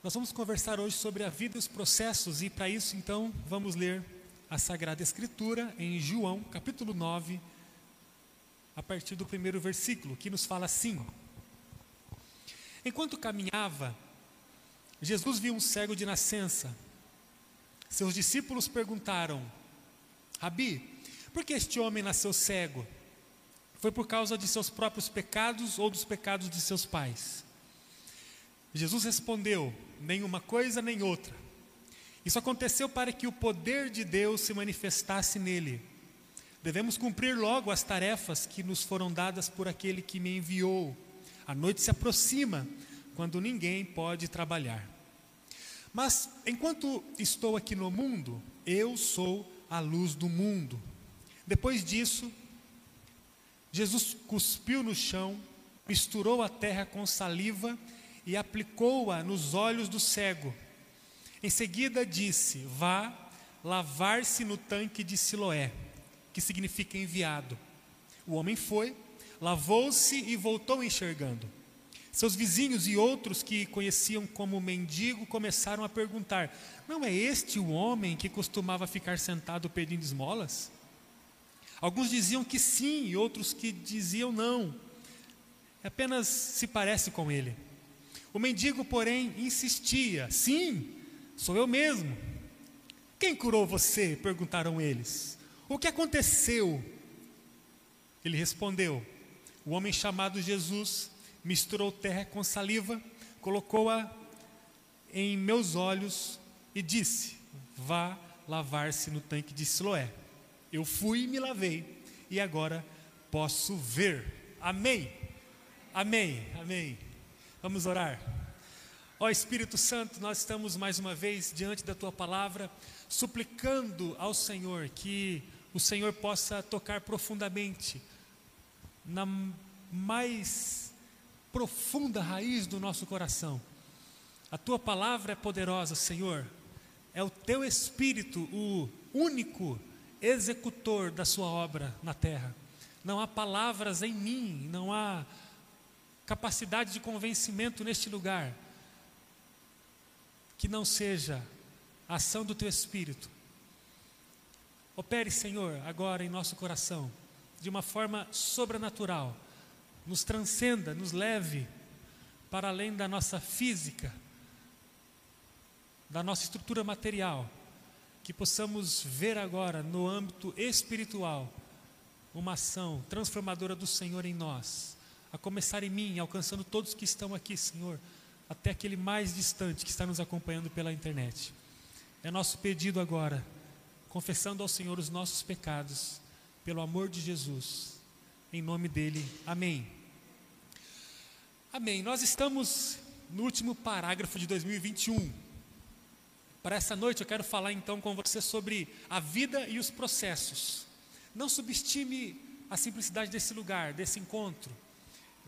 Nós vamos conversar hoje sobre a vida e os processos, e para isso, então, vamos ler a Sagrada Escritura em João, capítulo 9, a partir do primeiro versículo, que nos fala assim: Enquanto caminhava, Jesus viu um cego de nascença. Seus discípulos perguntaram: Rabi, por que este homem nasceu cego? Foi por causa de seus próprios pecados ou dos pecados de seus pais? Jesus respondeu: nem uma coisa nem outra. Isso aconteceu para que o poder de Deus se manifestasse nele. Devemos cumprir logo as tarefas que nos foram dadas por aquele que me enviou. A noite se aproxima, quando ninguém pode trabalhar. Mas enquanto estou aqui no mundo, eu sou a luz do mundo. Depois disso, Jesus cuspiu no chão, misturou a terra com saliva e aplicou-a nos olhos do cego. Em seguida disse: Vá lavar-se no tanque de Siloé, que significa enviado. O homem foi, lavou-se e voltou enxergando. Seus vizinhos e outros que conheciam como mendigo começaram a perguntar: Não é este o homem que costumava ficar sentado pedindo esmolas? Alguns diziam que sim, e outros que diziam não. Apenas se parece com ele. O mendigo, porém, insistia: Sim, sou eu mesmo. Quem curou você? perguntaram eles. O que aconteceu? Ele respondeu: O homem chamado Jesus misturou terra com saliva, colocou-a em meus olhos e disse: Vá lavar-se no tanque de Siloé. Eu fui e me lavei, e agora posso ver. Amém. Amém. Amém. Vamos orar. Ó Espírito Santo, nós estamos mais uma vez diante da tua palavra, suplicando ao Senhor que o Senhor possa tocar profundamente na mais profunda raiz do nosso coração. A tua palavra é poderosa, Senhor. É o teu espírito o único executor da sua obra na terra. Não há palavras em mim, não há capacidade de convencimento neste lugar, que não seja a ação do teu Espírito. Opere, Senhor, agora em nosso coração, de uma forma sobrenatural, nos transcenda, nos leve para além da nossa física, da nossa estrutura material, que possamos ver agora no âmbito espiritual uma ação transformadora do Senhor em nós a começar em mim, alcançando todos que estão aqui, Senhor, até aquele mais distante que está nos acompanhando pela internet. É nosso pedido agora, confessando ao Senhor os nossos pecados, pelo amor de Jesus, em nome dele, amém. Amém. Nós estamos no último parágrafo de 2021. Para essa noite eu quero falar então com você sobre a vida e os processos. Não subestime a simplicidade desse lugar, desse encontro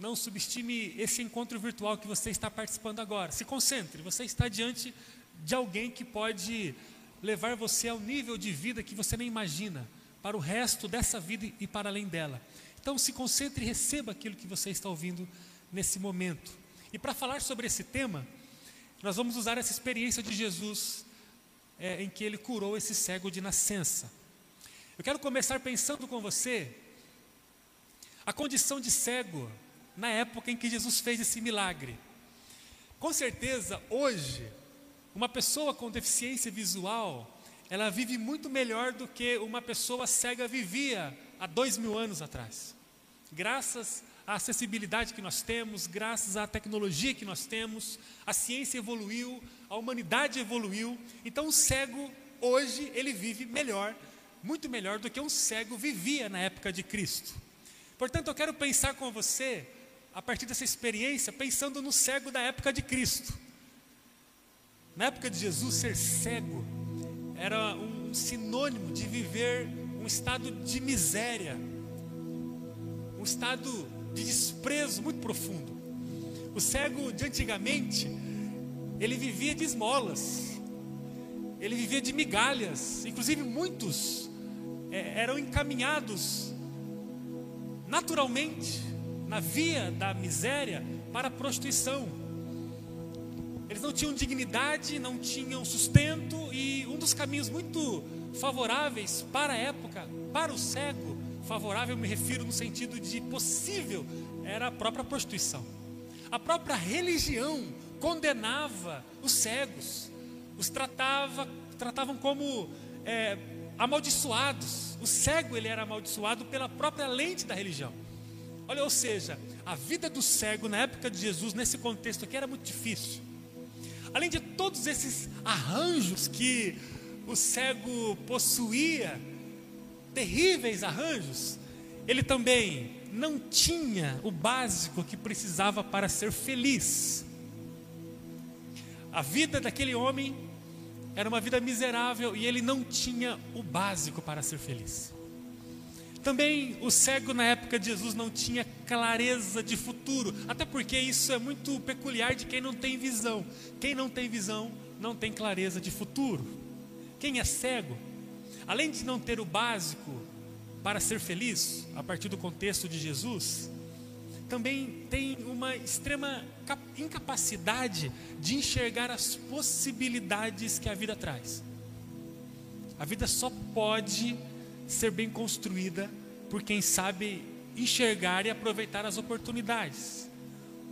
não subestime esse encontro virtual que você está participando agora. Se concentre, você está diante de alguém que pode levar você ao nível de vida que você nem imagina, para o resto dessa vida e para além dela. Então se concentre e receba aquilo que você está ouvindo nesse momento. E para falar sobre esse tema, nós vamos usar essa experiência de Jesus é, em que ele curou esse cego de nascença. Eu quero começar pensando com você a condição de cego na época em que Jesus fez esse milagre. Com certeza, hoje, uma pessoa com deficiência visual, ela vive muito melhor do que uma pessoa cega vivia há dois mil anos atrás. Graças à acessibilidade que nós temos, graças à tecnologia que nós temos, a ciência evoluiu, a humanidade evoluiu. Então, o cego, hoje, ele vive melhor, muito melhor do que um cego vivia na época de Cristo. Portanto, eu quero pensar com você a partir dessa experiência, pensando no cego da época de Cristo. Na época de Jesus, ser cego era um sinônimo de viver um estado de miséria, um estado de desprezo muito profundo. O cego de antigamente, ele vivia de esmolas, ele vivia de migalhas, inclusive muitos é, eram encaminhados naturalmente na via da miséria para a prostituição. Eles não tinham dignidade, não tinham sustento e um dos caminhos muito favoráveis para a época, para o cego, favorável me refiro no sentido de possível, era a própria prostituição. A própria religião condenava os cegos, os tratava, tratavam como é, amaldiçoados. O cego ele era amaldiçoado pela própria lente da religião. Olha, ou seja, a vida do cego na época de Jesus, nesse contexto aqui, era muito difícil. Além de todos esses arranjos que o cego possuía, terríveis arranjos, ele também não tinha o básico que precisava para ser feliz. A vida daquele homem era uma vida miserável e ele não tinha o básico para ser feliz. Também o cego na época de Jesus não tinha clareza de futuro, até porque isso é muito peculiar de quem não tem visão. Quem não tem visão não tem clareza de futuro. Quem é cego, além de não ter o básico para ser feliz, a partir do contexto de Jesus, também tem uma extrema incapacidade de enxergar as possibilidades que a vida traz. A vida só pode ser bem construída por quem sabe enxergar e aproveitar as oportunidades.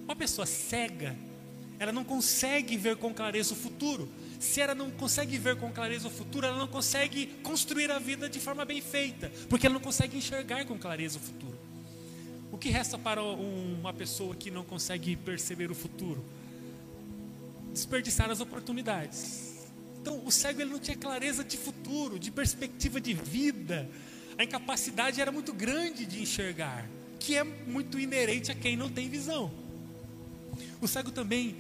Uma pessoa cega, ela não consegue ver com clareza o futuro. Se ela não consegue ver com clareza o futuro, ela não consegue construir a vida de forma bem feita, porque ela não consegue enxergar com clareza o futuro. O que resta para uma pessoa que não consegue perceber o futuro? Desperdiçar as oportunidades. Então, o cego ele não tinha clareza de futuro, de perspectiva de vida. A incapacidade era muito grande de enxergar, que é muito inerente a quem não tem visão. O cego também,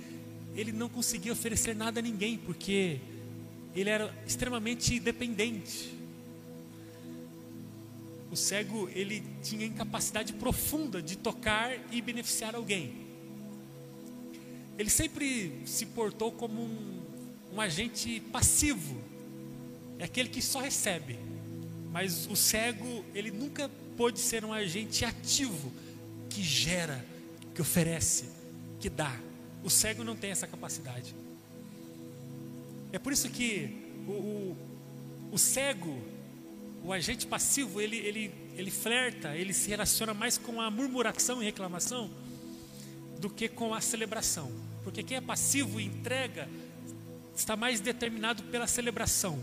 ele não conseguia oferecer nada a ninguém, porque ele era extremamente dependente. O cego, ele tinha incapacidade profunda de tocar e beneficiar alguém. Ele sempre se portou como um um agente passivo, é aquele que só recebe. Mas o cego, ele nunca pôde ser um agente ativo, que gera, que oferece, que dá. O cego não tem essa capacidade. É por isso que o, o, o cego, o agente passivo, ele, ele, ele flerta, ele se relaciona mais com a murmuração e reclamação do que com a celebração. Porque quem é passivo e entrega está mais determinado pela celebração.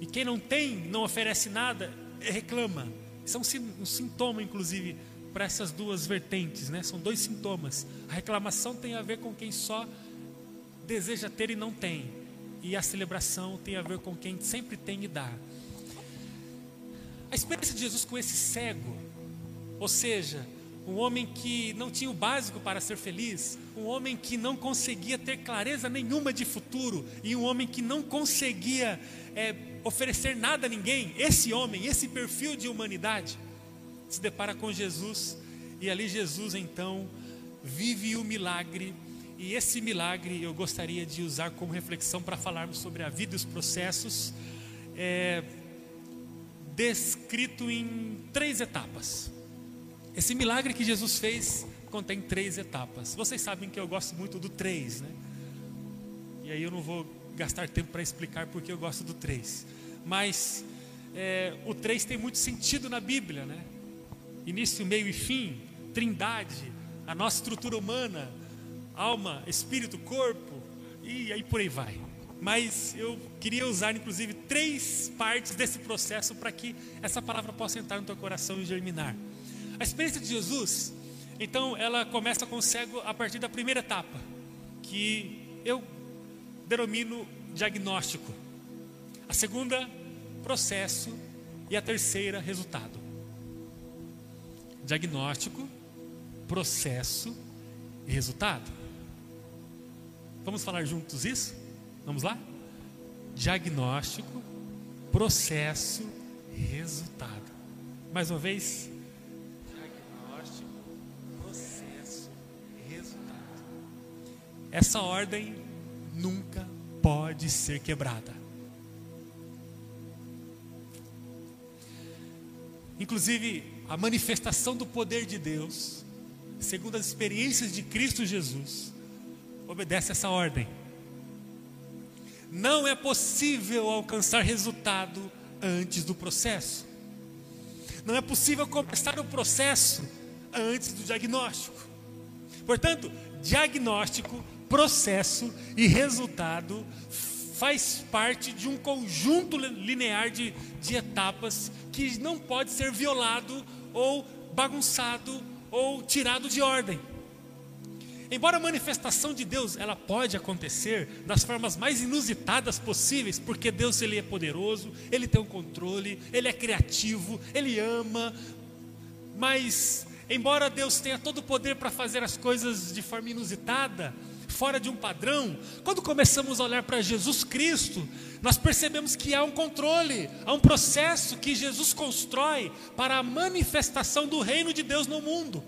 E quem não tem, não oferece nada, reclama. Isso é um, um sintoma, inclusive, para essas duas vertentes, né? São dois sintomas. A reclamação tem a ver com quem só deseja ter e não tem. E a celebração tem a ver com quem sempre tem e dá. A experiência de Jesus com esse cego, ou seja, um homem que não tinha o básico para ser feliz, um homem que não conseguia ter clareza nenhuma de futuro e um homem que não conseguia é, oferecer nada a ninguém. Esse homem, esse perfil de humanidade, se depara com Jesus e ali Jesus então vive o milagre. E esse milagre eu gostaria de usar como reflexão para falarmos sobre a vida e os processos, é, descrito em três etapas. Esse milagre que Jesus fez contém três etapas. Vocês sabem que eu gosto muito do três, né? E aí eu não vou gastar tempo para explicar porque eu gosto do três. Mas é, o três tem muito sentido na Bíblia, né? Início, meio e fim, trindade, a nossa estrutura humana, alma, espírito, corpo, e aí por aí vai. Mas eu queria usar, inclusive, três partes desse processo para que essa palavra possa entrar no teu coração e germinar. A experiência de Jesus, então, ela começa com o cego a partir da primeira etapa, que eu denomino diagnóstico. A segunda, processo. E a terceira, resultado. Diagnóstico, processo e resultado. Vamos falar juntos isso? Vamos lá? Diagnóstico, processo resultado. Mais uma vez, Essa ordem nunca pode ser quebrada. Inclusive, a manifestação do poder de Deus, segundo as experiências de Cristo Jesus, obedece essa ordem. Não é possível alcançar resultado antes do processo. Não é possível começar o processo antes do diagnóstico. Portanto, diagnóstico, processo e resultado faz parte de um conjunto linear de, de etapas que não pode ser violado ou bagunçado ou tirado de ordem. Embora a manifestação de Deus ela pode acontecer das formas mais inusitadas possíveis, porque Deus ele é poderoso, ele tem o um controle, ele é criativo, ele ama, mas embora Deus tenha todo o poder para fazer as coisas de forma inusitada, fora de um padrão, quando começamos a olhar para Jesus Cristo, nós percebemos que há um controle, há um processo que Jesus constrói para a manifestação do reino de Deus no mundo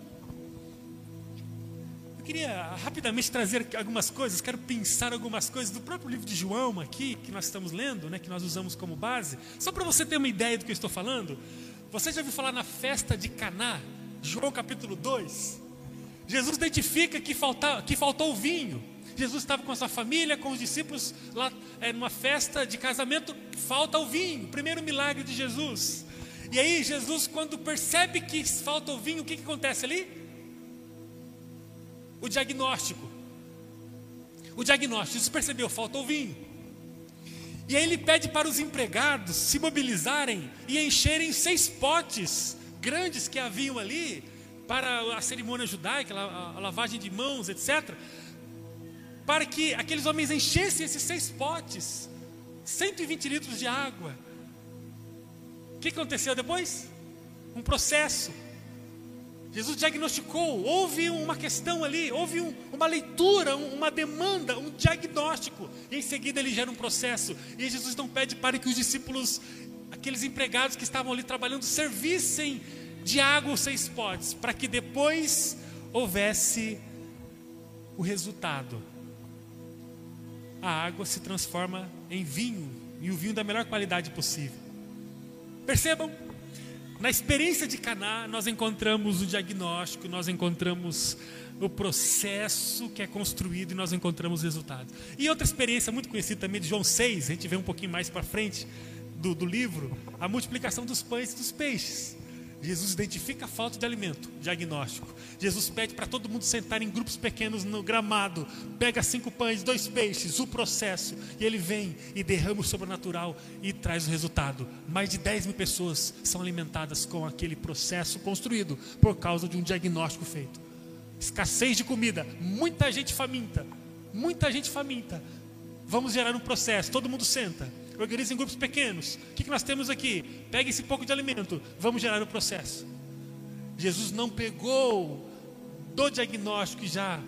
queria rapidamente trazer algumas coisas, quero pensar algumas coisas do próprio livro de João aqui, que nós estamos lendo, né, que nós usamos como base, só para você ter uma ideia do que eu estou falando. Você já ouviu falar na festa de Caná, João capítulo 2? Jesus identifica que, falta, que faltou o vinho. Jesus estava com a sua família, com os discípulos lá é, numa festa de casamento, falta o vinho, primeiro milagre de Jesus. E aí Jesus, quando percebe que falta o vinho, o que, que acontece ali? o diagnóstico. O diagnóstico, Jesus percebeu, faltou vinho. E aí ele pede para os empregados se mobilizarem e encherem seis potes grandes que haviam ali para a cerimônia judaica, a lavagem de mãos, etc. Para que aqueles homens enchessem esses seis potes, 120 litros de água. O que aconteceu depois? Um processo Jesus diagnosticou, houve uma questão ali, houve um, uma leitura, um, uma demanda, um diagnóstico, e em seguida ele gera um processo. E Jesus não pede para que os discípulos, aqueles empregados que estavam ali trabalhando, servissem de água os seis potes, para que depois houvesse o resultado. A água se transforma em vinho, e o vinho da melhor qualidade possível. Percebam? Na experiência de Caná, nós encontramos o diagnóstico, nós encontramos o processo que é construído e nós encontramos o resultado. E outra experiência muito conhecida também de João 6, a gente vê um pouquinho mais para frente do, do livro, a multiplicação dos pães e dos peixes. Jesus identifica a falta de alimento, diagnóstico. Jesus pede para todo mundo sentar em grupos pequenos no gramado, pega cinco pães, dois peixes, o processo, e ele vem e derrama o sobrenatural e traz o resultado. Mais de 10 mil pessoas são alimentadas com aquele processo construído por causa de um diagnóstico feito. Escassez de comida, muita gente faminta, muita gente faminta. Vamos gerar um processo, todo mundo senta organiza em grupos pequenos. O que, que nós temos aqui? Pega esse pouco de alimento, vamos gerar o processo. Jesus não pegou do diagnóstico e já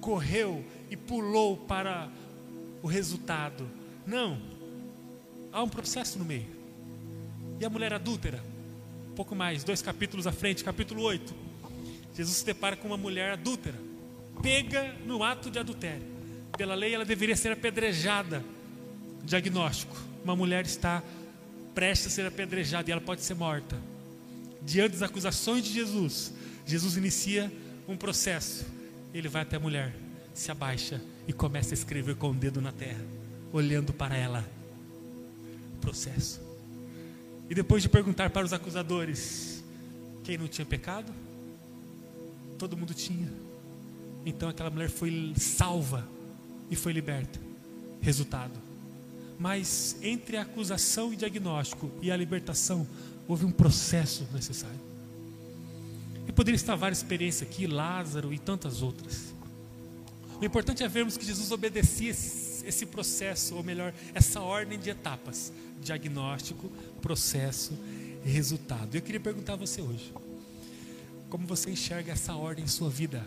correu e pulou para o resultado. Não. Há um processo no meio. E a mulher adúltera? Um pouco mais, dois capítulos à frente, capítulo 8. Jesus se depara com uma mulher adúltera, pega no ato de adultério. Pela lei, ela deveria ser apedrejada Diagnóstico: uma mulher está prestes a ser apedrejada e ela pode ser morta. Diante das acusações de Jesus, Jesus inicia um processo. Ele vai até a mulher, se abaixa e começa a escrever com o dedo na terra, olhando para ela. Processo. E depois de perguntar para os acusadores: quem não tinha pecado? Todo mundo tinha. Então aquela mulher foi salva e foi liberta. Resultado: mas entre a acusação e diagnóstico e a libertação, houve um processo necessário. E poderia estar várias experiências aqui, Lázaro e tantas outras. O importante é vermos que Jesus obedecia esse processo, ou melhor, essa ordem de etapas: diagnóstico, processo resultado. Eu queria perguntar a você hoje: como você enxerga essa ordem em sua vida?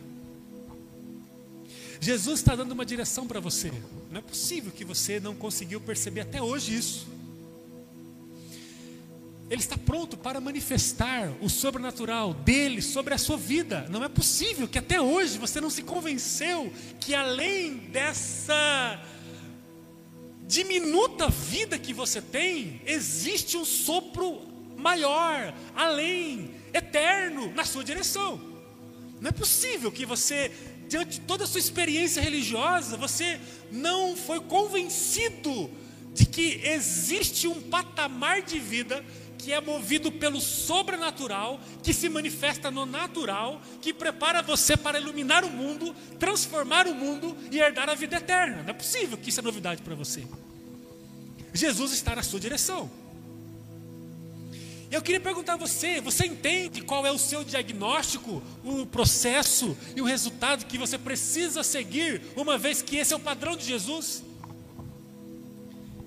Jesus está dando uma direção para você. Não é possível que você não conseguiu perceber até hoje isso. Ele está pronto para manifestar o sobrenatural dele sobre a sua vida. Não é possível que até hoje você não se convenceu que além dessa diminuta vida que você tem, existe um sopro maior, além, eterno, na sua direção. Não é possível que você diante de toda a sua experiência religiosa, você não foi convencido de que existe um patamar de vida que é movido pelo sobrenatural, que se manifesta no natural, que prepara você para iluminar o mundo, transformar o mundo e herdar a vida eterna. Não é possível que isso é novidade para você. Jesus está na sua direção. Eu queria perguntar a você: você entende qual é o seu diagnóstico, o processo e o resultado que você precisa seguir, uma vez que esse é o padrão de Jesus?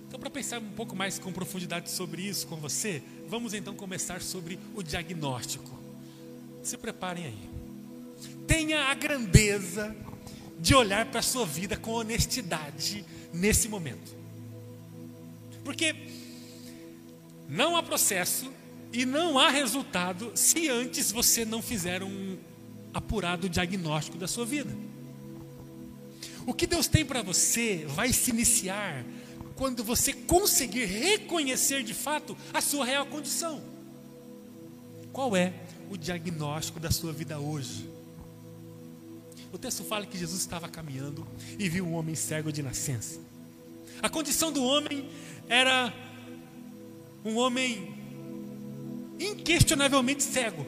Então, para pensar um pouco mais com profundidade sobre isso com você, vamos então começar sobre o diagnóstico. Se preparem aí. Tenha a grandeza de olhar para a sua vida com honestidade nesse momento. Porque não há processo e não há resultado se antes você não fizer um apurado diagnóstico da sua vida. O que Deus tem para você vai se iniciar quando você conseguir reconhecer de fato a sua real condição. Qual é o diagnóstico da sua vida hoje? O texto fala que Jesus estava caminhando e viu um homem cego de nascença. A condição do homem era um homem inquestionavelmente cego.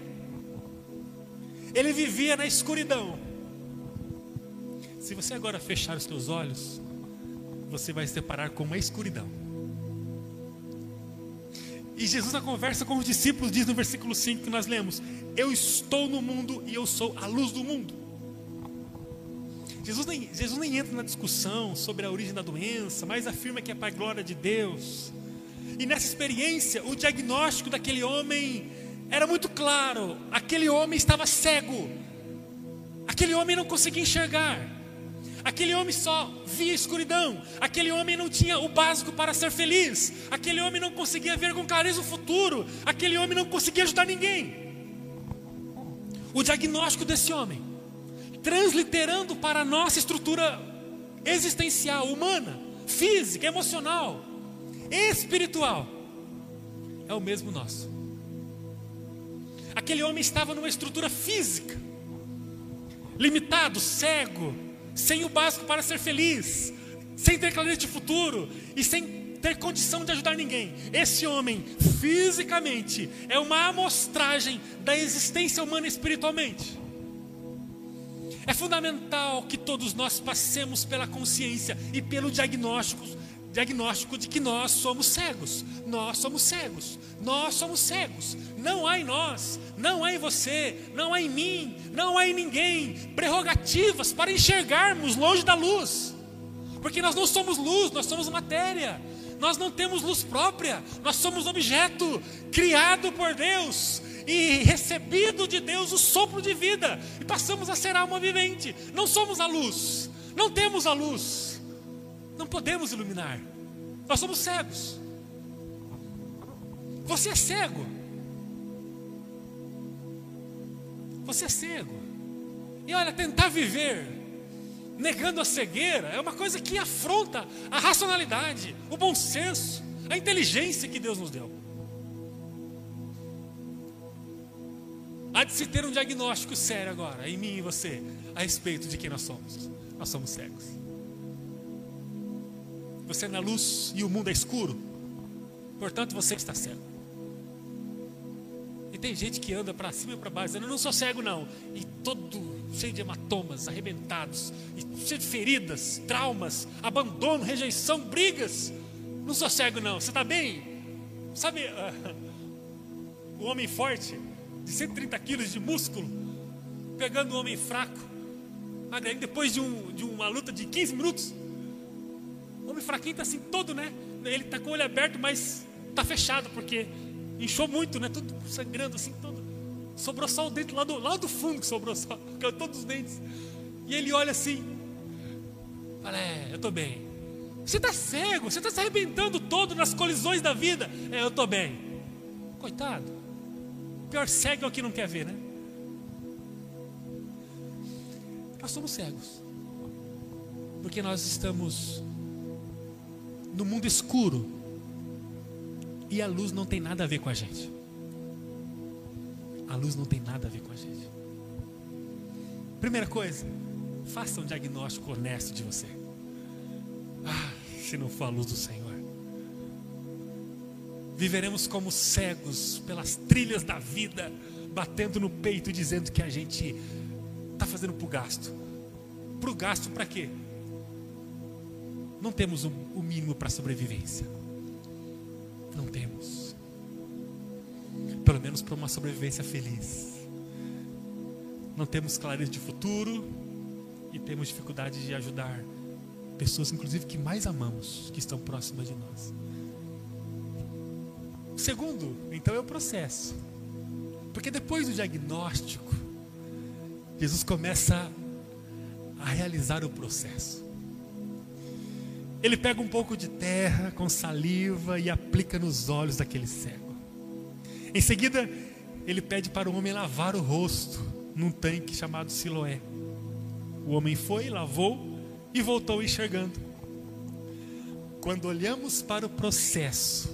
Ele vivia na escuridão. Se você agora fechar os seus olhos, você vai se deparar com uma escuridão. E Jesus, na conversa com os discípulos, diz no versículo 5 que nós lemos: Eu estou no mundo e eu sou a luz do mundo. Jesus nem, Jesus nem entra na discussão sobre a origem da doença, mas afirma que é para a glória de Deus. E nessa experiência, o diagnóstico daquele homem era muito claro: aquele homem estava cego, aquele homem não conseguia enxergar. Aquele homem só via escuridão. Aquele homem não tinha o básico para ser feliz. Aquele homem não conseguia ver com clareza o futuro. Aquele homem não conseguia ajudar ninguém. O diagnóstico desse homem, transliterando para a nossa estrutura existencial, humana, física, emocional, espiritual, é o mesmo nosso. Aquele homem estava numa estrutura física, limitado, cego, sem o básico para ser feliz, sem ter clareza de futuro e sem ter condição de ajudar ninguém. Esse homem, fisicamente, é uma amostragem da existência humana espiritualmente. É fundamental que todos nós passemos pela consciência e pelo diagnóstico diagnóstico de que nós somos cegos. Nós somos cegos. Nós somos cegos. Não há em nós, não há em você, não há em mim, não há em ninguém prerrogativas para enxergarmos longe da luz. Porque nós não somos luz, nós somos matéria. Nós não temos luz própria, nós somos objeto criado por Deus e recebido de Deus o sopro de vida e passamos a ser alma vivente. Não somos a luz, não temos a luz não podemos iluminar. Nós somos cegos. Você é cego. Você é cego. E olha, tentar viver negando a cegueira é uma coisa que afronta a racionalidade, o bom senso, a inteligência que Deus nos deu. Há de se ter um diagnóstico sério agora, em mim e você, a respeito de quem nós somos. Nós somos cegos. Você é na luz e o mundo é escuro. Portanto, você está cego. E tem gente que anda para cima e para baixo, dizendo: Eu não sou cego, não. E todo cheio de hematomas, arrebentados, e cheio de feridas, traumas, abandono, rejeição, brigas. Não sou cego, não. Você está bem? Sabe, uh, o homem forte, de 130 quilos de músculo, pegando o homem fraco, depois de, um, de uma luta de 15 minutos, homem fraquinho está assim todo, né? Ele está com o olho aberto, mas está fechado, porque inchou muito, né? Tudo sangrando assim, todo. Sobrou só o dente lá do, lá do fundo que sobrou só, caiu todos os dentes. E ele olha assim, fala, é, eu estou bem. Você está cego, você está se arrebentando todo nas colisões da vida. É, eu estou bem. Coitado. Pior cego é o que não quer ver, né? Nós somos cegos. Porque nós estamos no mundo escuro. E a luz não tem nada a ver com a gente. A luz não tem nada a ver com a gente. Primeira coisa, faça um diagnóstico honesto de você. Ah, se não for a luz do Senhor. Viveremos como cegos pelas trilhas da vida, batendo no peito dizendo que a gente está fazendo para o gasto. Para o gasto para quê? Não temos o, o mínimo para sobrevivência. Não temos. Pelo menos para uma sobrevivência feliz. Não temos clareza de futuro e temos dificuldade de ajudar pessoas, inclusive que mais amamos, que estão próximas de nós. O segundo, então, é o processo. Porque depois do diagnóstico, Jesus começa a realizar o processo. Ele pega um pouco de terra com saliva e aplica nos olhos daquele cego. Em seguida, ele pede para o homem lavar o rosto num tanque chamado Siloé. O homem foi, lavou e voltou enxergando. Quando olhamos para o processo,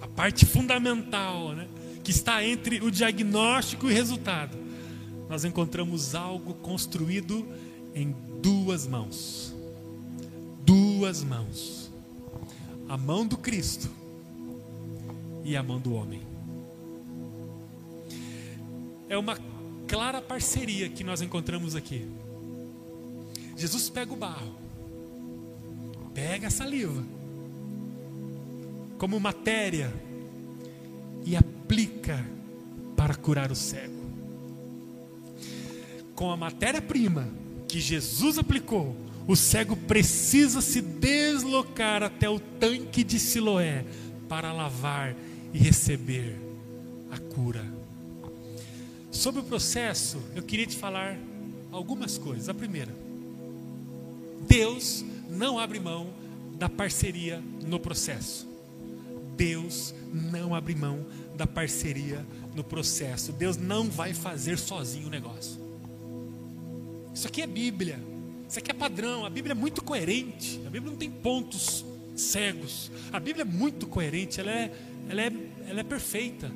a parte fundamental, né, que está entre o diagnóstico e o resultado, nós encontramos algo construído em duas mãos. Duas mãos. A mão do Cristo e a mão do homem. É uma clara parceria que nós encontramos aqui. Jesus pega o barro, pega a saliva, como matéria, e aplica para curar o cego. Com a matéria-prima que Jesus aplicou, o cego precisa se deslocar até o tanque de Siloé para lavar e receber a cura. Sobre o processo, eu queria te falar algumas coisas. A primeira, Deus não abre mão da parceria no processo. Deus não abre mão da parceria no processo. Deus não vai fazer sozinho o negócio. Isso aqui é Bíblia. Isso aqui é padrão. A Bíblia é muito coerente. A Bíblia não tem pontos cegos. A Bíblia é muito coerente. Ela é, ela é, ela é perfeita.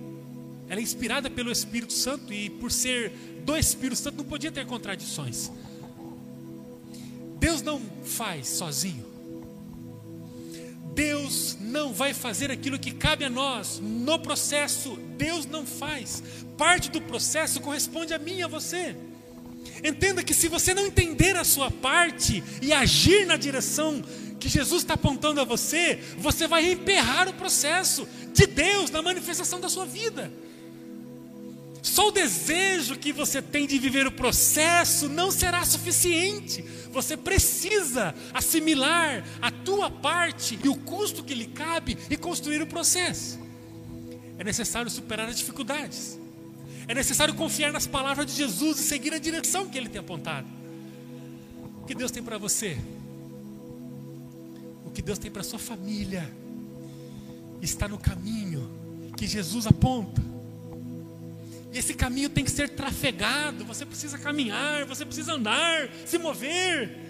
Ela é inspirada pelo Espírito Santo e por ser do Espírito Santo não podia ter contradições. Deus não faz sozinho. Deus não vai fazer aquilo que cabe a nós no processo. Deus não faz. Parte do processo corresponde a mim e a você. Entenda que se você não entender a sua parte e agir na direção que Jesus está apontando a você, você vai emperrar o processo de Deus na manifestação da sua vida. Só o desejo que você tem de viver o processo não será suficiente. Você precisa assimilar a tua parte e o custo que lhe cabe e construir o processo. É necessário superar as dificuldades. É necessário confiar nas palavras de Jesus e seguir a direção que ele tem apontado. O que Deus tem para você? O que Deus tem para sua família? Está no caminho que Jesus aponta. E esse caminho tem que ser trafegado, você precisa caminhar, você precisa andar, se mover.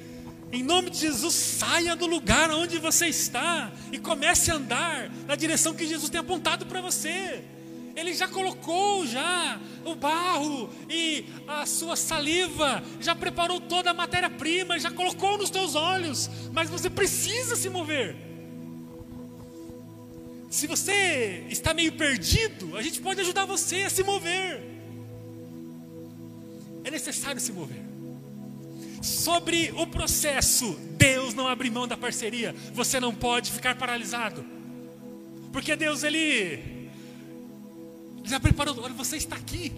Em nome de Jesus, saia do lugar onde você está e comece a andar na direção que Jesus tem apontado para você. Ele já colocou já o barro e a sua saliva, já preparou toda a matéria-prima, já colocou nos teus olhos, mas você precisa se mover. Se você está meio perdido, a gente pode ajudar você a se mover. É necessário se mover. Sobre o processo, Deus não abre mão da parceria. Você não pode ficar paralisado. Porque Deus, Ele já preparou. Olha, você está aqui.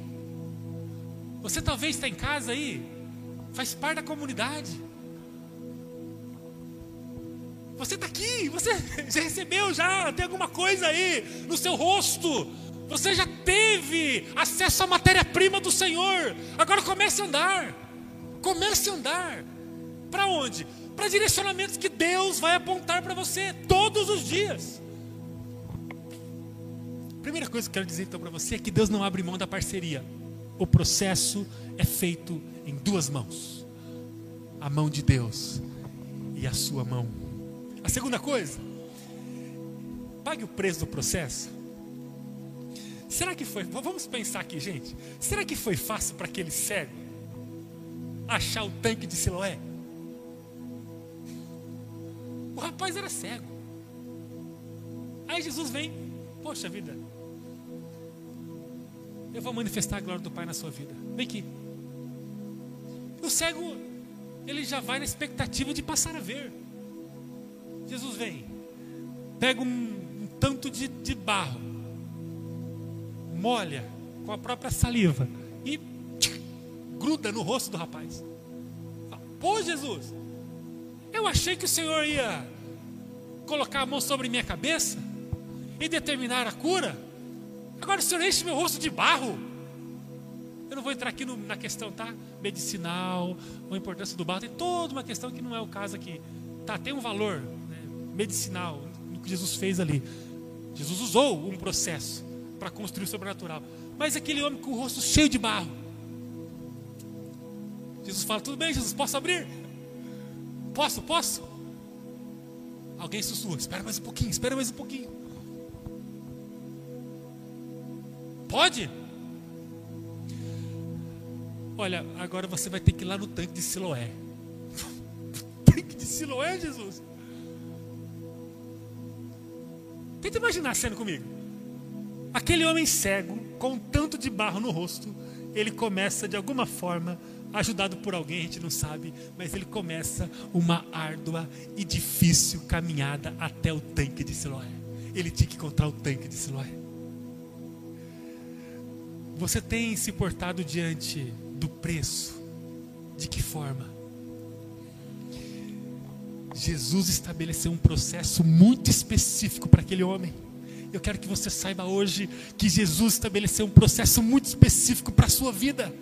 Você talvez está em casa aí, faz parte da comunidade. Você está aqui, você já recebeu já, tem alguma coisa aí no seu rosto. Você já teve acesso à matéria-prima do Senhor. Agora comece a andar. Comece a andar. Para onde? Para direcionamentos que Deus vai apontar para você todos os dias. Primeira coisa que quero dizer então para você é que Deus não abre mão da parceria. O processo é feito em duas mãos: a mão de Deus e a sua mão a segunda coisa, pague o preço do processo. Será que foi? Vamos pensar aqui, gente. Será que foi fácil para aquele cego? achar o tanque de Siloé? O rapaz era cego. Aí Jesus vem, poxa vida, eu vou manifestar a glória do Pai na sua vida. Vem aqui. O cego, ele já vai na expectativa de passar a ver. Jesus vem, pega um, um tanto de, de barro, molha com a própria saliva e gruda no rosto do rapaz. Pô, Jesus, eu achei que o Senhor ia colocar a mão sobre minha cabeça e determinar a cura. Agora o Senhor enche meu rosto de barro. Eu não vou entrar aqui no, na questão, tá? Medicinal, a importância do barro, tem toda uma questão que não é o caso aqui. Tá, tem um valor né, medicinal no que Jesus fez ali. Jesus usou um processo para construir o sobrenatural. Mas aquele homem com o rosto cheio de barro. Jesus fala: Tudo bem, Jesus, posso abrir? Posso, posso? Alguém sussurra: Espera mais um pouquinho, espera mais um pouquinho. Pode? Olha, agora você vai ter que ir lá no tanque de Siloé. tanque de Siloé, Jesus? Tenta imaginar a cena comigo. Aquele homem cego, com tanto de barro no rosto, ele começa de alguma forma, ajudado por alguém, a gente não sabe, mas ele começa uma árdua e difícil caminhada até o tanque de Siloé. Ele tinha que encontrar o tanque de Siloé. Você tem se portado diante do preço? De que forma? Jesus estabeleceu um processo muito específico para aquele homem. Eu quero que você saiba hoje que Jesus estabeleceu um processo muito específico para a sua vida.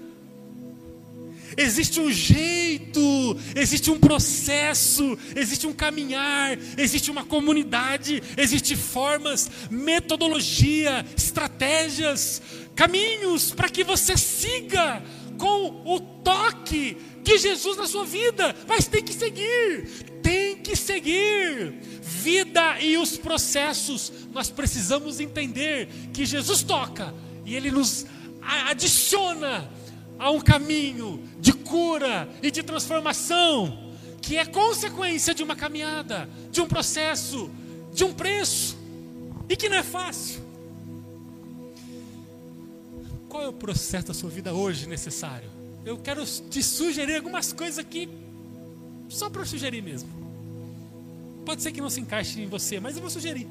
Existe um jeito, existe um processo, existe um caminhar, existe uma comunidade, existe formas, metodologia, estratégias, caminhos para que você siga com o toque de Jesus na sua vida, mas tem que seguir, tem que seguir. Vida e os processos, nós precisamos entender que Jesus toca e Ele nos adiciona a um caminho de cura e de transformação, que é consequência de uma caminhada, de um processo, de um preço, e que não é fácil. Qual é o processo da sua vida hoje necessário? Eu quero te sugerir algumas coisas aqui, só para sugerir mesmo. Pode ser que não se encaixe em você, mas eu vou sugerir.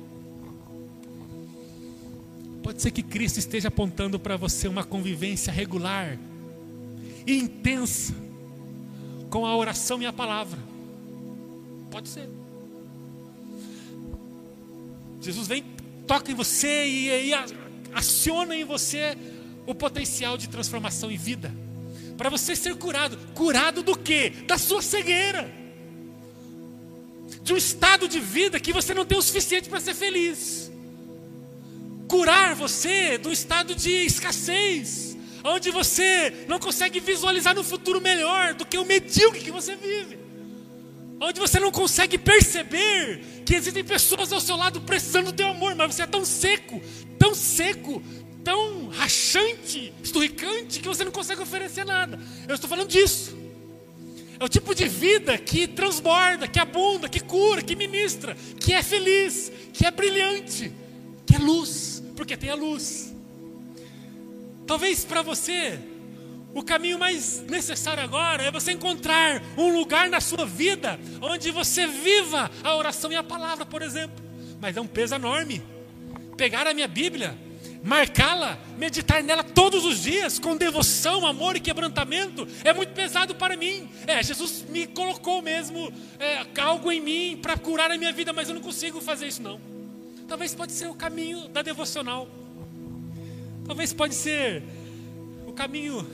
Pode ser que Cristo esteja apontando para você uma convivência regular e intensa com a oração e a palavra. Pode ser. Jesus vem, toca em você e, e aciona em você o potencial de transformação em vida. Para você ser curado. Curado do quê? Da sua cegueira. De um estado de vida que você não tem o suficiente para ser feliz. Curar você do estado de escassez, onde você não consegue visualizar no futuro melhor do que o medíocre que você vive. Onde você não consegue perceber que existem pessoas ao seu lado precisando do teu amor, mas você é tão seco, tão seco, tão rachante, esturricante, que você não consegue oferecer nada. Eu estou falando disso. É o tipo de vida que transborda, que abunda, que cura, que ministra, que é feliz, que é brilhante, que é luz, porque tem a luz. Talvez para você, o caminho mais necessário agora é você encontrar um lugar na sua vida onde você viva a oração e a palavra, por exemplo. Mas é um peso enorme. Pegar a minha Bíblia marcá-la, meditar nela todos os dias, com devoção, amor e quebrantamento, é muito pesado para mim. É, Jesus me colocou mesmo é, algo em mim para curar a minha vida, mas eu não consigo fazer isso não. Talvez pode ser o caminho da devocional. Talvez pode ser o caminho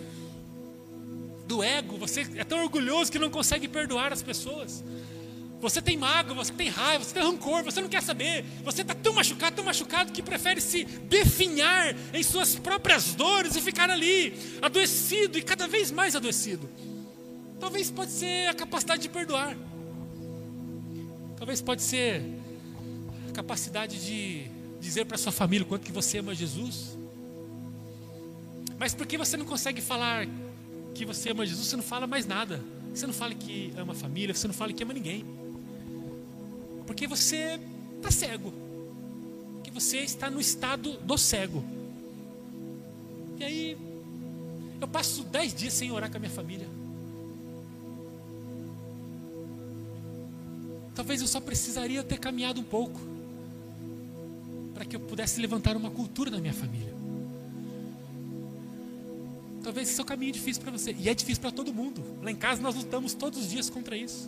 do ego. Você é tão orgulhoso que não consegue perdoar as pessoas. Você tem mágoa, você tem raiva, você tem rancor, você não quer saber. Você está tão machucado, tão machucado que prefere se definhar em suas próprias dores e ficar ali, adoecido e cada vez mais adoecido. Talvez pode ser a capacidade de perdoar. Talvez pode ser a capacidade de dizer para sua família o quanto que você ama Jesus. Mas por que você não consegue falar que você ama Jesus, você não fala mais nada. Você não fala que ama a família, você não fala que ama ninguém. Porque você está cego. Que você está no estado do cego. E aí, eu passo dez dias sem orar com a minha família. Talvez eu só precisaria ter caminhado um pouco para que eu pudesse levantar uma cultura na minha família. Talvez esse é o caminho difícil para você. E é difícil para todo mundo. Lá em casa nós lutamos todos os dias contra isso.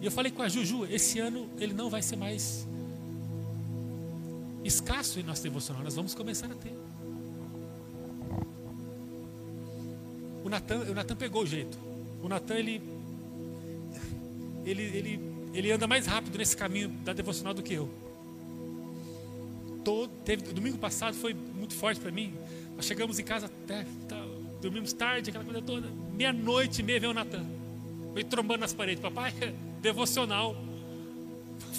E eu falei com a Juju, esse ano ele não vai ser mais escasso em nosso devocional. Nós vamos começar a ter. O Natan, o Natan pegou o jeito. O Natan, ele, ele, ele, ele anda mais rápido nesse caminho da devocional do que eu todo, teve, domingo passado foi muito forte para mim. Nós chegamos em casa até, tá, dormimos tarde, aquela coisa toda. Meia-noite e meia veio o Natan. Foi trombando nas paredes. Papai, devocional.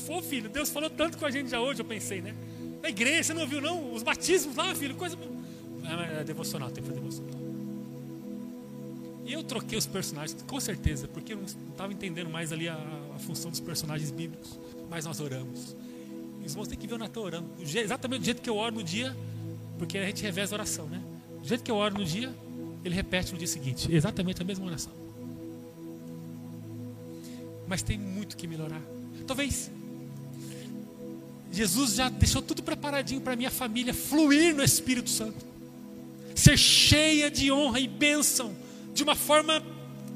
Pô, filho, Deus falou tanto com a gente já hoje, eu pensei, né? Na igreja, você não ouviu, não? Os batismos lá, filho, coisa. É, é devocional, tem que fazer devocional. E eu troquei os personagens, com certeza, porque eu não estava entendendo mais ali a, a função dos personagens bíblicos. Mas nós oramos. Os irmãos têm que ver o Natan orando. Exatamente do jeito que eu oro no dia, porque a gente reveza a oração, né? Do jeito que eu oro no dia, ele repete no dia seguinte. Exatamente a mesma oração. Mas tem muito que melhorar. Talvez Jesus já deixou tudo preparadinho para minha família fluir no Espírito Santo. Ser cheia de honra e bênção de uma forma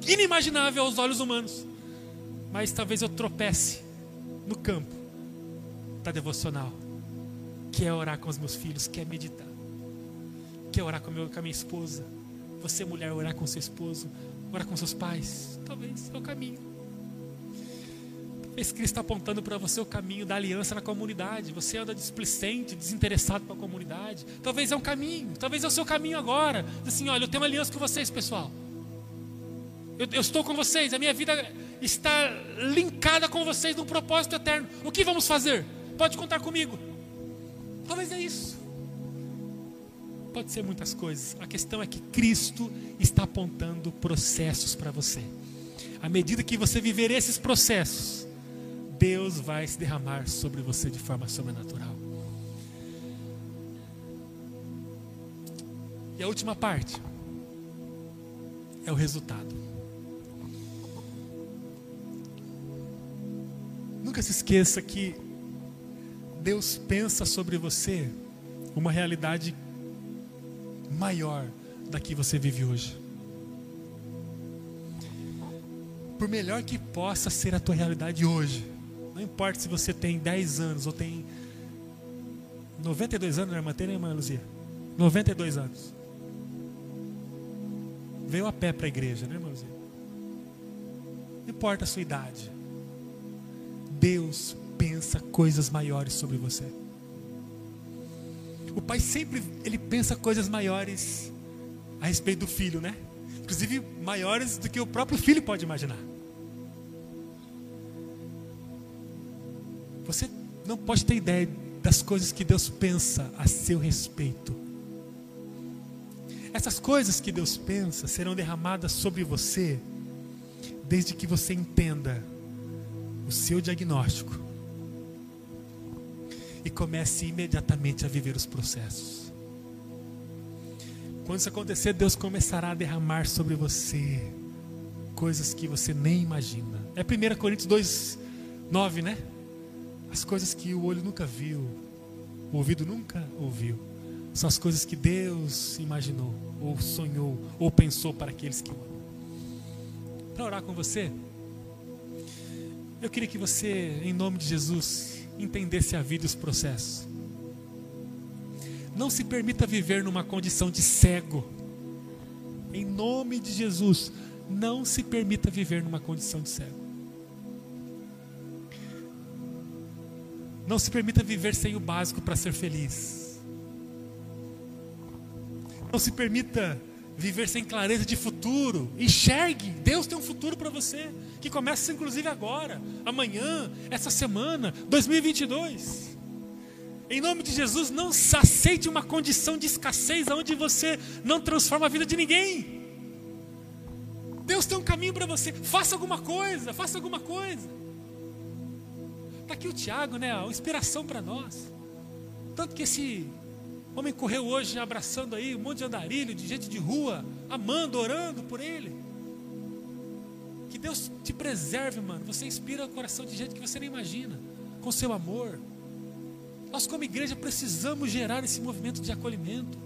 inimaginável aos olhos humanos. Mas talvez eu tropece no campo da devocional, que é orar com os meus filhos, que é meditar, que é orar com a minha esposa. Você, mulher, orar com seu esposo, orar com seus pais. Talvez é o caminho. Talvez Cristo está apontando para você o caminho da aliança na comunidade. Você anda displicente, desinteressado com a comunidade. Talvez é um caminho, talvez é o seu caminho agora. Diz assim: olha, eu tenho uma aliança com vocês, pessoal. Eu, eu, estou com vocês, a minha vida está linkada com vocês num propósito eterno. O que vamos fazer? Pode contar comigo. Talvez é isso. Pode ser muitas coisas. A questão é que Cristo está apontando processos para você. À medida que você viver esses processos, Deus vai se derramar sobre você de forma sobrenatural. E a última parte é o resultado. Nunca se esqueça que Deus pensa sobre você uma realidade maior da que você vive hoje. Por melhor que possa ser a tua realidade hoje, não importa se você tem 10 anos ou tem 92 anos? Tem, né, irmã Luzia? 92 anos. Veio a pé para a igreja, né, irmã Luzia? Não importa a sua idade. Deus pensa coisas maiores sobre você. O pai sempre ele pensa coisas maiores a respeito do filho, né? Inclusive maiores do que o próprio filho pode imaginar. Você não pode ter ideia das coisas que Deus pensa a seu respeito. Essas coisas que Deus pensa serão derramadas sobre você desde que você entenda o seu diagnóstico e comece imediatamente a viver os processos. Quando isso acontecer, Deus começará a derramar sobre você coisas que você nem imagina. É 1 Coríntios 2, 9, né? As coisas que o olho nunca viu, o ouvido nunca ouviu, são as coisas que Deus imaginou, ou sonhou, ou pensou para aqueles que amam. Para orar com você, eu queria que você, em nome de Jesus, entendesse a vida e os processos. Não se permita viver numa condição de cego. Em nome de Jesus, não se permita viver numa condição de cego. Não se permita viver sem o básico para ser feliz. Não se permita viver sem clareza de futuro. Enxergue, Deus tem um futuro para você, que começa inclusive agora, amanhã, essa semana, 2022. Em nome de Jesus, não aceite uma condição de escassez onde você não transforma a vida de ninguém. Deus tem um caminho para você. Faça alguma coisa, faça alguma coisa. Está aqui o Tiago, né? Uma inspiração para nós. Tanto que esse homem correu hoje abraçando aí um monte de andarilho, de gente de rua, amando, orando por ele. Que Deus te preserve, mano. Você inspira o coração de gente que você nem imagina, com seu amor. Nós, como igreja, precisamos gerar esse movimento de acolhimento.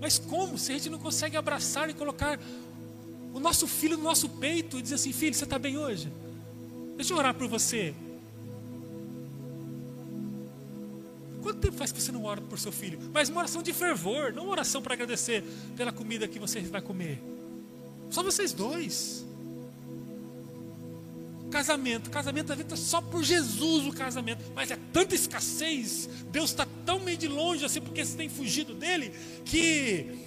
Mas como? Se a gente não consegue abraçar e colocar o nosso filho no nosso peito e dizer assim: Filho, você está bem hoje? Deixa eu orar por você. Quanto tempo faz que você não ora por seu filho? Mas uma oração de fervor, não uma oração para agradecer pela comida que você vai comer. Só vocês dois. Casamento, casamento é só por Jesus o casamento, mas é tanta escassez, Deus está tão meio de longe assim porque você tem fugido dele, que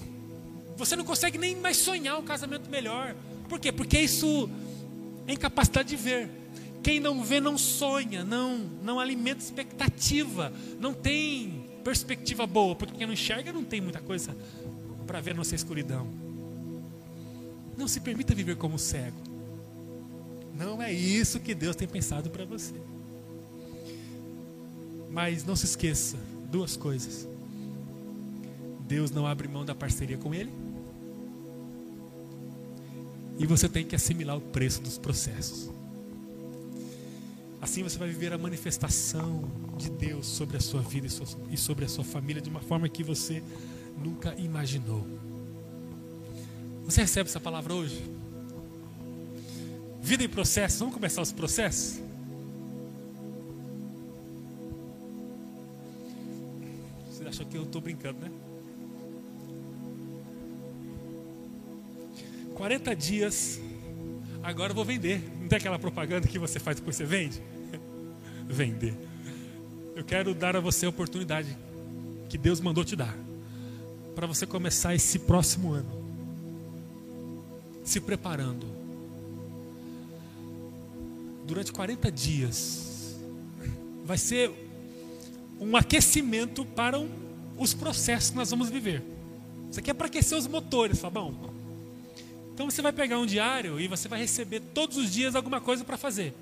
você não consegue nem mais sonhar um casamento melhor. Por quê? Porque isso é incapacidade de ver. Quem não vê não sonha, não, não alimenta expectativa, não tem perspectiva boa, porque quem não enxerga não tem muita coisa para ver nossa escuridão. Não se permita viver como cego. Não é isso que Deus tem pensado para você. Mas não se esqueça duas coisas. Deus não abre mão da parceria com Ele. E você tem que assimilar o preço dos processos. Assim você vai viver a manifestação de Deus sobre a sua vida e sobre a sua família de uma forma que você nunca imaginou. Você recebe essa palavra hoje? Vida em processo, vamos começar os processos? Você achou que eu estou brincando, né? 40 dias, agora eu vou vender. Não tem aquela propaganda que você faz depois você vende? vender. Eu quero dar a você a oportunidade que Deus mandou te dar para você começar esse próximo ano se preparando. Durante 40 dias vai ser um aquecimento para um, os processos que nós vamos viver. Isso aqui é para aquecer os motores, Fabão. Então você vai pegar um diário e você vai receber todos os dias alguma coisa para fazer.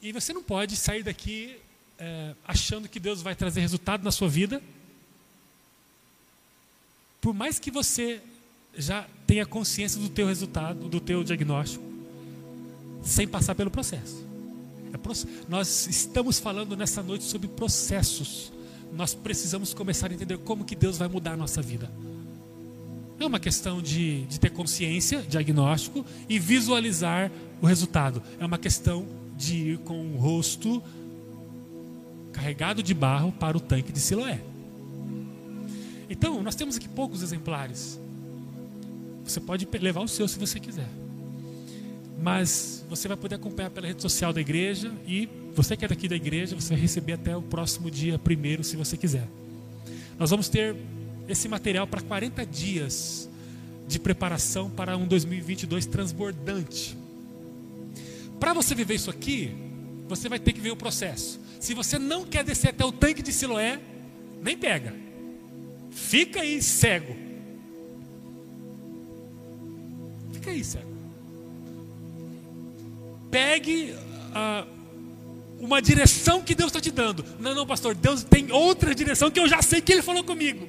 E você não pode sair daqui é, achando que Deus vai trazer resultado na sua vida. Por mais que você já tenha consciência do teu resultado, do teu diagnóstico, sem passar pelo processo. É, nós estamos falando nessa noite sobre processos. Nós precisamos começar a entender como que Deus vai mudar a nossa vida. É uma questão de, de ter consciência, diagnóstico e visualizar o resultado. É uma questão de ir com o rosto carregado de barro para o tanque de Siloé. Então, nós temos aqui poucos exemplares. Você pode levar o seu se você quiser. Mas você vai poder acompanhar pela rede social da igreja e você que é daqui da igreja, você vai receber até o próximo dia primeiro, se você quiser. Nós vamos ter esse material para 40 dias de preparação para um 2022 transbordante. Para você viver isso aqui, você vai ter que ver o processo. Se você não quer descer até o tanque de Siloé, nem pega. Fica aí cego. Pegue uh, uma direção que Deus está te dando. Não, não, pastor, Deus tem outra direção que eu já sei que Ele falou comigo.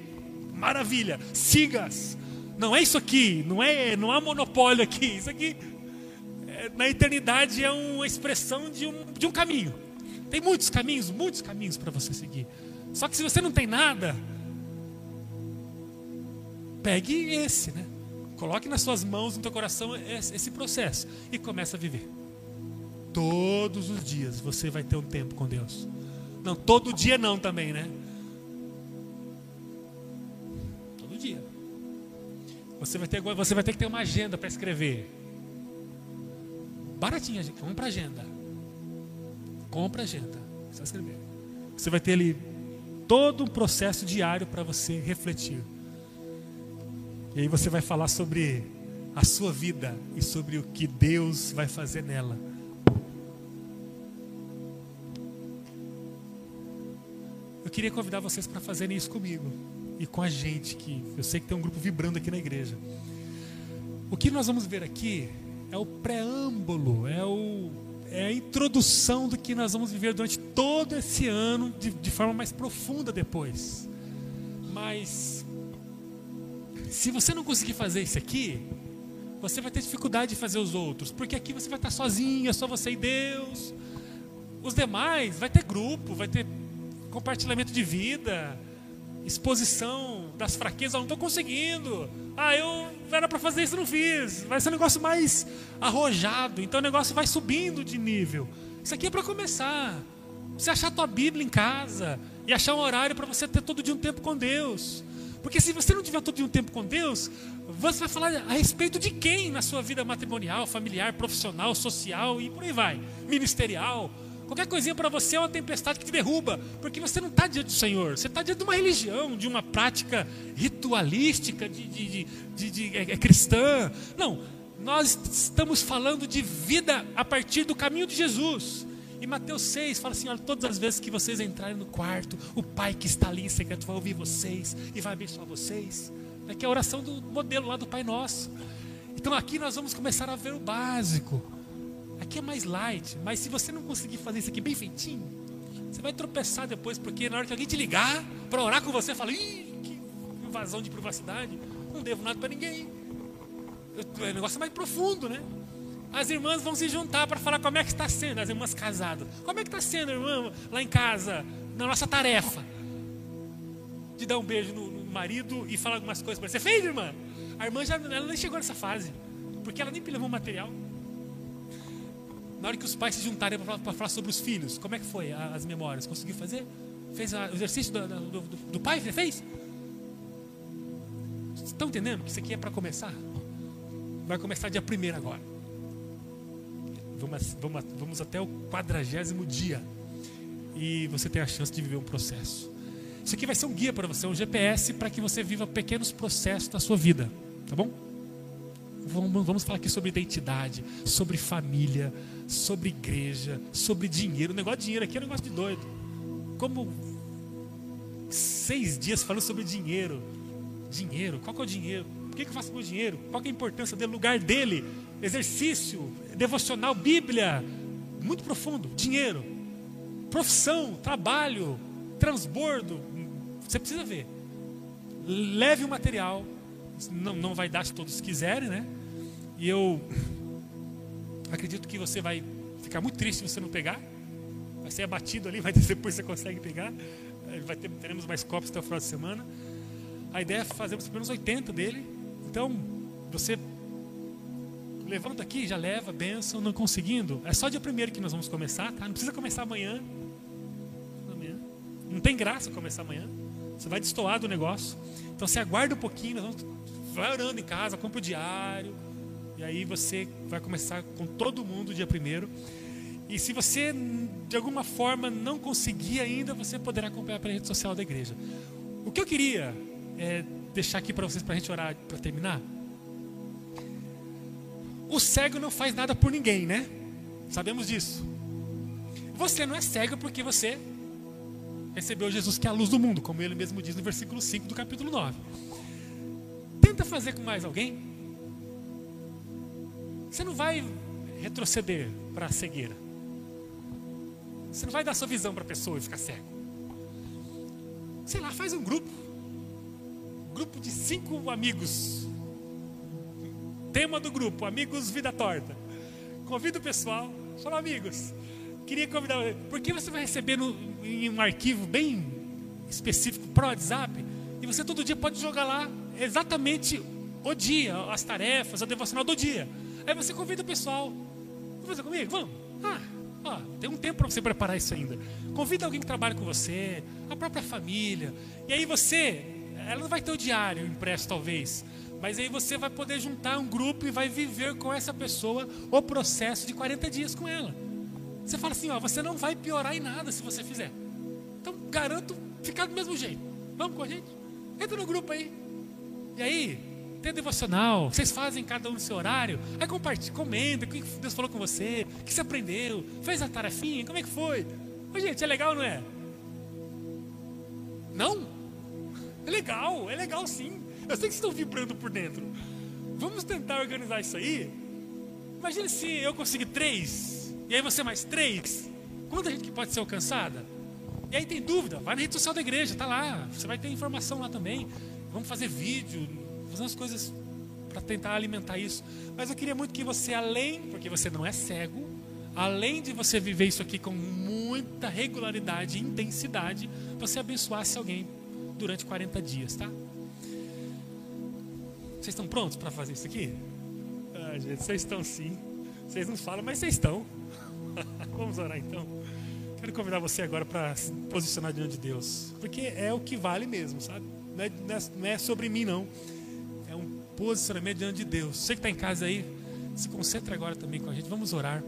Maravilha, sigas. Não é isso aqui, não é, não há monopólio aqui. Isso aqui na eternidade é uma expressão de um, de um caminho. Tem muitos caminhos, muitos caminhos para você seguir. Só que se você não tem nada, pegue esse, né? Coloque nas suas mãos, no teu coração, esse processo e comece a viver. Todos os dias você vai ter um tempo com Deus. Não, todo dia não também, né? Todo dia. Você vai ter, você vai ter que ter uma agenda para escrever baratinha, gente. Compra agenda. Compra agenda. Você vai escrever. Você vai ter ali todo um processo diário para você refletir. E aí você vai falar sobre a sua vida e sobre o que Deus vai fazer nela. Eu queria convidar vocês para fazerem isso comigo. e com a gente, que eu sei que tem um grupo vibrando aqui na igreja. O que nós vamos ver aqui é o preâmbulo, é, o, é a introdução do que nós vamos viver durante todo esse ano de, de forma mais profunda depois. Mas se você não conseguir fazer isso aqui, você vai ter dificuldade de fazer os outros, porque aqui você vai estar sozinho, é só você e Deus. Os demais vai ter grupo, vai ter compartilhamento de vida, exposição das fraquezas, eu não estou conseguindo. Ah, eu era para fazer isso, não fiz. Vai ser um negócio mais arrojado, então o negócio vai subindo de nível. Isso aqui é para começar. Você achar a tua Bíblia em casa e achar um horário para você ter todo dia um tempo com Deus. Porque se você não tiver todo um tempo com Deus, você vai falar a respeito de quem na sua vida matrimonial, familiar, profissional, social e por aí vai, ministerial. Qualquer coisinha para você é uma tempestade que te derruba, porque você não está diante do Senhor, você está diante de uma religião, de uma prática ritualística, de, de, de, de é, é cristã. Não, nós estamos falando de vida a partir do caminho de Jesus. E Mateus 6 fala assim: olha, todas as vezes que vocês entrarem no quarto, o Pai que está ali em secreto vai ouvir vocês e vai abençoar vocês. É que é a oração do modelo lá do Pai Nosso. Então aqui nós vamos começar a ver o básico. Aqui é mais light, mas se você não conseguir fazer isso aqui bem feitinho, você vai tropeçar depois, porque na hora que alguém te ligar para orar com você, fala: ih, que invasão de privacidade, não devo nada para ninguém. O negócio é mais profundo, né? As irmãs vão se juntar para falar como é que está sendo, as irmãs casadas. Como é que está sendo, irmã, lá em casa, na nossa tarefa? De dar um beijo no, no marido e falar algumas coisas para você. Fez, irmã? A irmã já ela nem chegou nessa fase, porque ela nem levou material. Na hora que os pais se juntarem para falar sobre os filhos, como é que foi as memórias? Conseguiu fazer? Fez o exercício do, do, do, do pai? Fez? Estão entendendo que isso aqui é para começar? Vai começar dia primeiro agora. Vamos, vamos, vamos até o quadragésimo dia. E você tem a chance de viver um processo. Isso aqui vai ser um guia para você, um GPS para que você viva pequenos processos da sua vida. Tá bom? Vamos, falar aqui sobre identidade, sobre família, sobre igreja, sobre dinheiro. O negócio de dinheiro aqui é um negócio de doido. Como seis dias falando sobre dinheiro. Dinheiro, qual que é o dinheiro? Por que, que eu faço com o dinheiro? Qual é a importância dele, lugar dele? Exercício, devocional, Bíblia. Muito profundo. Dinheiro, profissão, trabalho, transbordo. Você precisa ver. Leve o material. Não, não vai dar se todos quiserem, né? E eu Acredito que você vai ficar muito triste se você não pegar. Vai ser abatido ali, mas depois você consegue pegar. Vai ter, teremos mais copos até o final de semana. A ideia é fazermos pelo menos 80 dele. Então, você levanta aqui, já leva, benção, não conseguindo. É só dia primeiro que nós vamos começar, tá? Não precisa começar amanhã. amanhã. Não tem graça começar amanhã. Você vai destoar do negócio. Então você aguarda um pouquinho, nós vamos, vai orando em casa, compra o diário, e aí você vai começar com todo mundo dia primeiro. E se você de alguma forma não conseguir ainda, você poderá acompanhar pela rede social da igreja. O que eu queria é deixar aqui para vocês para a gente orar para terminar. O cego não faz nada por ninguém, né? Sabemos disso. Você não é cego porque você recebeu Jesus que é a luz do mundo, como ele mesmo diz no versículo 5 do capítulo 9. Tenta fazer com mais alguém você não vai retroceder para a cegueira. Você não vai dar sua visão para a pessoa e ficar cego. Sei lá, faz um grupo. grupo de cinco amigos. Tema do grupo: Amigos Vida Torta. Convida o pessoal. Fala, amigos. Queria convidar. Porque você vai receber no, em um arquivo bem específico para o WhatsApp. E você todo dia pode jogar lá exatamente o dia, as tarefas, a devocional do dia. Aí você convida o pessoal. Vamos fazer comigo? Vamos. Ah, ó, tem um tempo para você preparar isso ainda. Convida alguém que trabalha com você, a própria família. E aí você, ela não vai ter o diário impresso talvez, mas aí você vai poder juntar um grupo e vai viver com essa pessoa o processo de 40 dias com ela. Você fala assim, ó, você não vai piorar em nada se você fizer. Então garanto ficar do mesmo jeito. Vamos com a gente? Entra no grupo aí. E aí, tem devocional, vocês fazem cada um no seu horário, aí compartilha, comenta o que Deus falou com você, o que você aprendeu, fez a tarefinha, como é que foi? Ô, gente, é legal, não é? Não? É legal, é legal sim. Eu sei que vocês estão vibrando por dentro. Vamos tentar organizar isso aí. Imagine se eu conseguir três, e aí você mais três. Quanta gente que pode ser alcançada? E aí tem dúvida, vai na rede social da igreja, tá lá. Você vai ter informação lá também. Vamos fazer vídeo, fazer umas coisas para tentar alimentar isso. Mas eu queria muito que você, além, porque você não é cego, além de você viver isso aqui com muita regularidade e intensidade, você abençoasse alguém durante 40 dias, tá? Vocês estão prontos para fazer isso aqui? Ah, gente, vocês estão sim. Vocês não falam, mas vocês estão. Vamos orar então. Quero convidar você agora para se posicionar diante de Deus, porque é o que vale mesmo, sabe? Não é, não é sobre mim, não. É um posicionamento diante de Deus. Você que está em casa aí, se concentre agora também com a gente. Vamos orar.